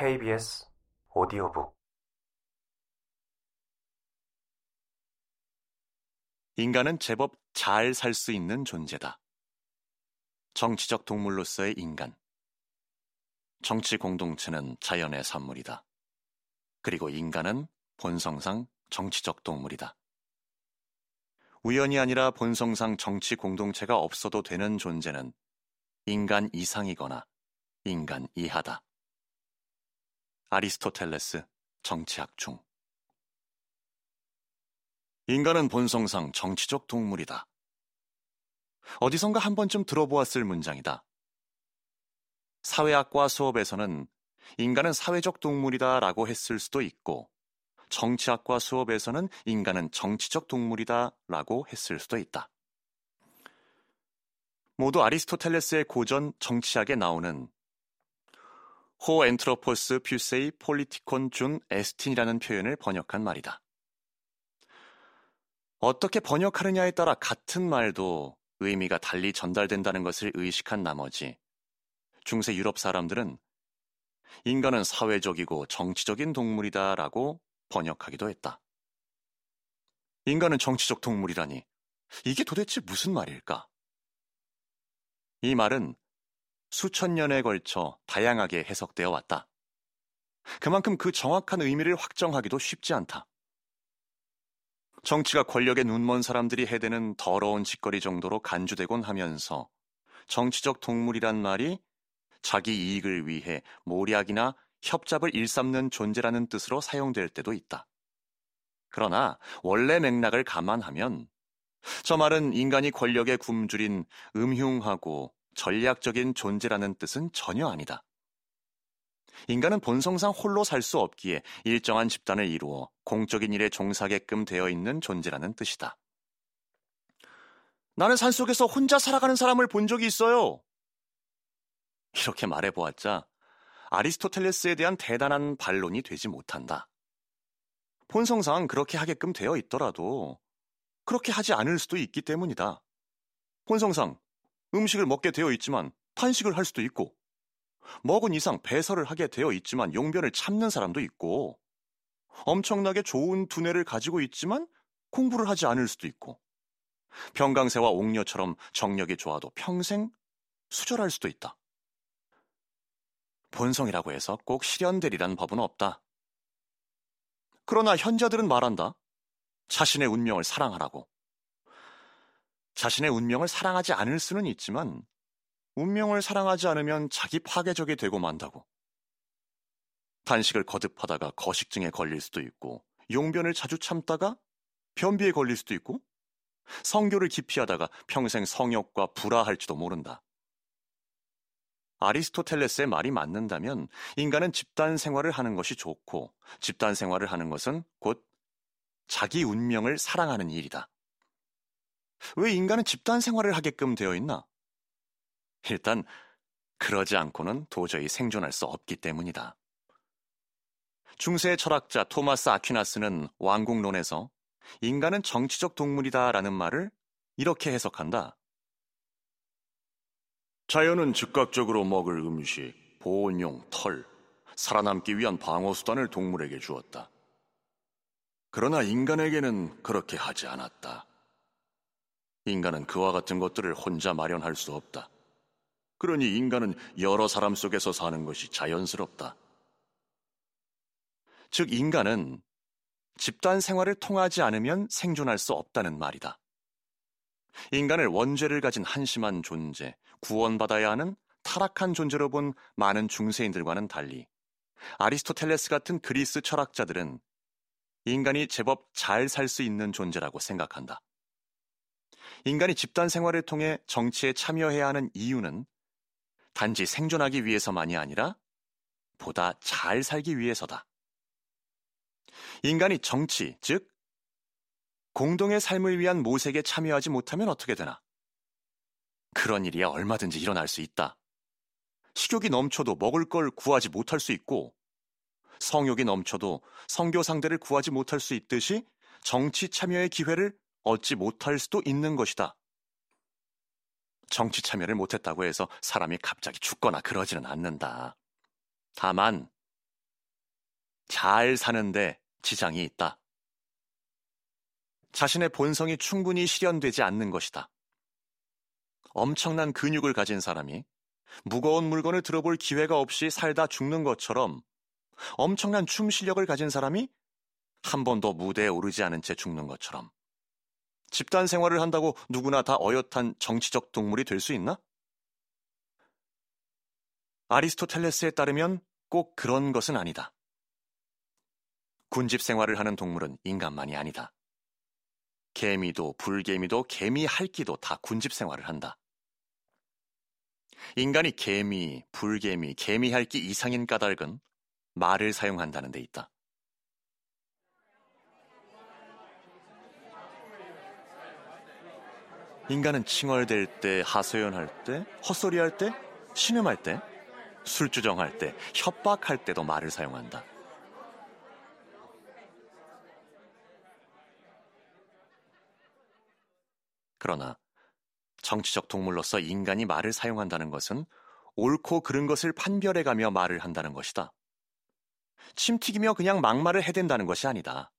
KBS 오디오북 인간은 제법 잘 살 수 있는 존재다. 정치적 동물로서의 인간. 정치 공동체는 자연의 산물이다. 그리고 인간은 본성상 정치적 동물이다. 우연이 아니라 본성상 정치 공동체가 없어도 되는 존재는 인간 이상이거나 인간 이하다. 아리스토텔레스 정치학 중 인간은 본성상 정치적 동물이다. 어디선가 한 번쯤 들어보았을 문장이다. 사회학과 수업에서는 인간은 사회적 동물이다 라고 했을 수도 있고, 정치학과 수업에서는 인간은 정치적 동물이다 라고 했을 수도 있다. 모두 아리스토텔레스의 고전 정치학에 나오는 ὁ ἄνθρωπος φύσει πολιτικὸν ζῷον ἐστίν이라는 표현을 번역한 말이다. 어떻게 번역하느냐에 따라 같은 말도 의미가 달리 전달된다는 것을 의식한 나머지 중세 유럽 사람들은 인간은 사회적이고 정치적인 동물이다 라고 번역하기도 했다. 인간은 정치적 동물이라니 이게 도대체 무슨 말일까? 이 말은 수천 년에 걸쳐 다양하게 해석되어 왔다. 그만큼 그 정확한 의미를 확정하기도 쉽지 않다. 정치가 권력에 눈먼 사람들이 해대는 더러운 짓거리 정도로 간주되곤 하면서 정치적 동물이란 말이 자기 이익을 위해 모략이나 협잡을 일삼는 존재라는 뜻으로 사용될 때도 있다. 그러나 원래 맥락을 감안하면 저 말은 인간이 권력에 굶주린 음흉하고 전략적인 존재라는 뜻은 전혀 아니다. 인간은 본성상 홀로 살 수 없기에 일정한 집단을 이루어 공적인 일에 종사게끔 되어 있는 존재라는 뜻이다. 나는 산속에서 혼자 살아가는 사람을 본 적이 있어요. 이렇게 말해보았자 아리스토텔레스에 대한 대단한 반론이 되지 못한다. 본성상 그렇게 하게끔 되어 있더라도 그렇게 하지 않을 수도 있기 때문이다. 본성상 음식을 먹게 되어 있지만 탄식을 할 수도 있고 먹은 이상 배설을 하게 되어 있지만 용변을 참는 사람도 있고 엄청나게 좋은 두뇌를 가지고 있지만 공부를 하지 않을 수도 있고 병강세와 옥녀처럼 정력이 좋아도 평생 수절할 수도 있다. 본성이라고 해서 꼭 실현되리란 법은 없다. 그러나 현자들은 말한다. 자신의 운명을 사랑하라고. 자신의 운명을 사랑하지 않을 수는 있지만 운명을 사랑하지 않으면 자기 파괴적이 되고 만다고. 단식을 거듭하다가 거식증에 걸릴 수도 있고 용변을 자주 참다가 변비에 걸릴 수도 있고 성교를 기피하다가 평생 성욕과 불화할지도 모른다. 아리스토텔레스의 말이 맞는다면 인간은 집단 생활을 하는 것이 좋고 집단 생활을 하는 것은 곧 자기 운명을 사랑하는 일이다. 왜 인간은 집단 생활을 하게끔 되어 있나? 일단 그러지 않고는 도저히 생존할 수 없기 때문이다. 중세 철학자 토마스 아퀴나스는 왕국론에서 인간은 정치적 동물이다라는 말을 이렇게 해석한다. 자연은 즉각적으로 먹을 음식, 보온용 털, 살아남기 위한 방어수단을 동물에게 주었다. 그러나 인간에게는 그렇게 하지 않았다. 인간은 그와 같은 것들을 혼자 마련할 수 없다. 그러니 인간은 여러 사람 속에서 사는 것이 자연스럽다. 즉, 인간은 집단 생활을 통하지 않으면 생존할 수 없다는 말이다. 인간을 원죄를 가진 한심한 존재, 구원받아야 하는 타락한 존재로 본 많은 중세인들과는 달리 아리스토텔레스 같은 그리스 철학자들은 인간이 제법 잘 살 수 있는 존재라고 생각한다. 인간이 집단 생활을 통해 정치에 참여해야 하는 이유는 단지 생존하기 위해서만이 아니라 보다 잘 살기 위해서다. 인간이 정치, 즉, 공동의 삶을 위한 모색에 참여하지 못하면 어떻게 되나? 그런 일이야 얼마든지 일어날 수 있다. 식욕이 넘쳐도 먹을 걸 구하지 못할 수 있고, 성욕이 넘쳐도 성교 상대를 구하지 못할 수 있듯이 정치 참여의 기회를 얻지 못할 수도 있는 것이다. 정치 참여를 못했다고 해서 사람이 갑자기 죽거나 그러지는 않는다. 다만, 잘 사는데 지장이 있다. 자신의 본성이 충분히 실현되지 않는 것이다. 엄청난 근육을 가진 사람이 무거운 물건을 들어볼 기회가 없이 살다 죽는 것처럼 엄청난 춤 실력을 가진 사람이 한 번도 무대에 오르지 않은 채 죽는 것처럼 집단 생활을 한다고 누구나 다 어엿한 정치적 동물이 될 수 있나? 아리스토텔레스에 따르면 꼭 그런 것은 아니다. 군집 생활을 하는 동물은 인간만이 아니다. 개미도 불개미도 개미 할기도 다 군집 생활을 한다. 인간이 개미, 불개미, 개미 할기 이상인 까닭은 말을 사용한다는 데 있다. 인간은 칭얼댈 때, 하소연할 때, 헛소리할 때, 신음할 때, 술주정할 때, 협박할 때도 말을 사용한다. 그러나 정치적 동물로서 인간이 말을 사용한다는 것은 옳고 그른 것을 판별해가며 말을 한다는 것이다. 침 튀기며 그냥 막말을 해댄다는 것이 아니다.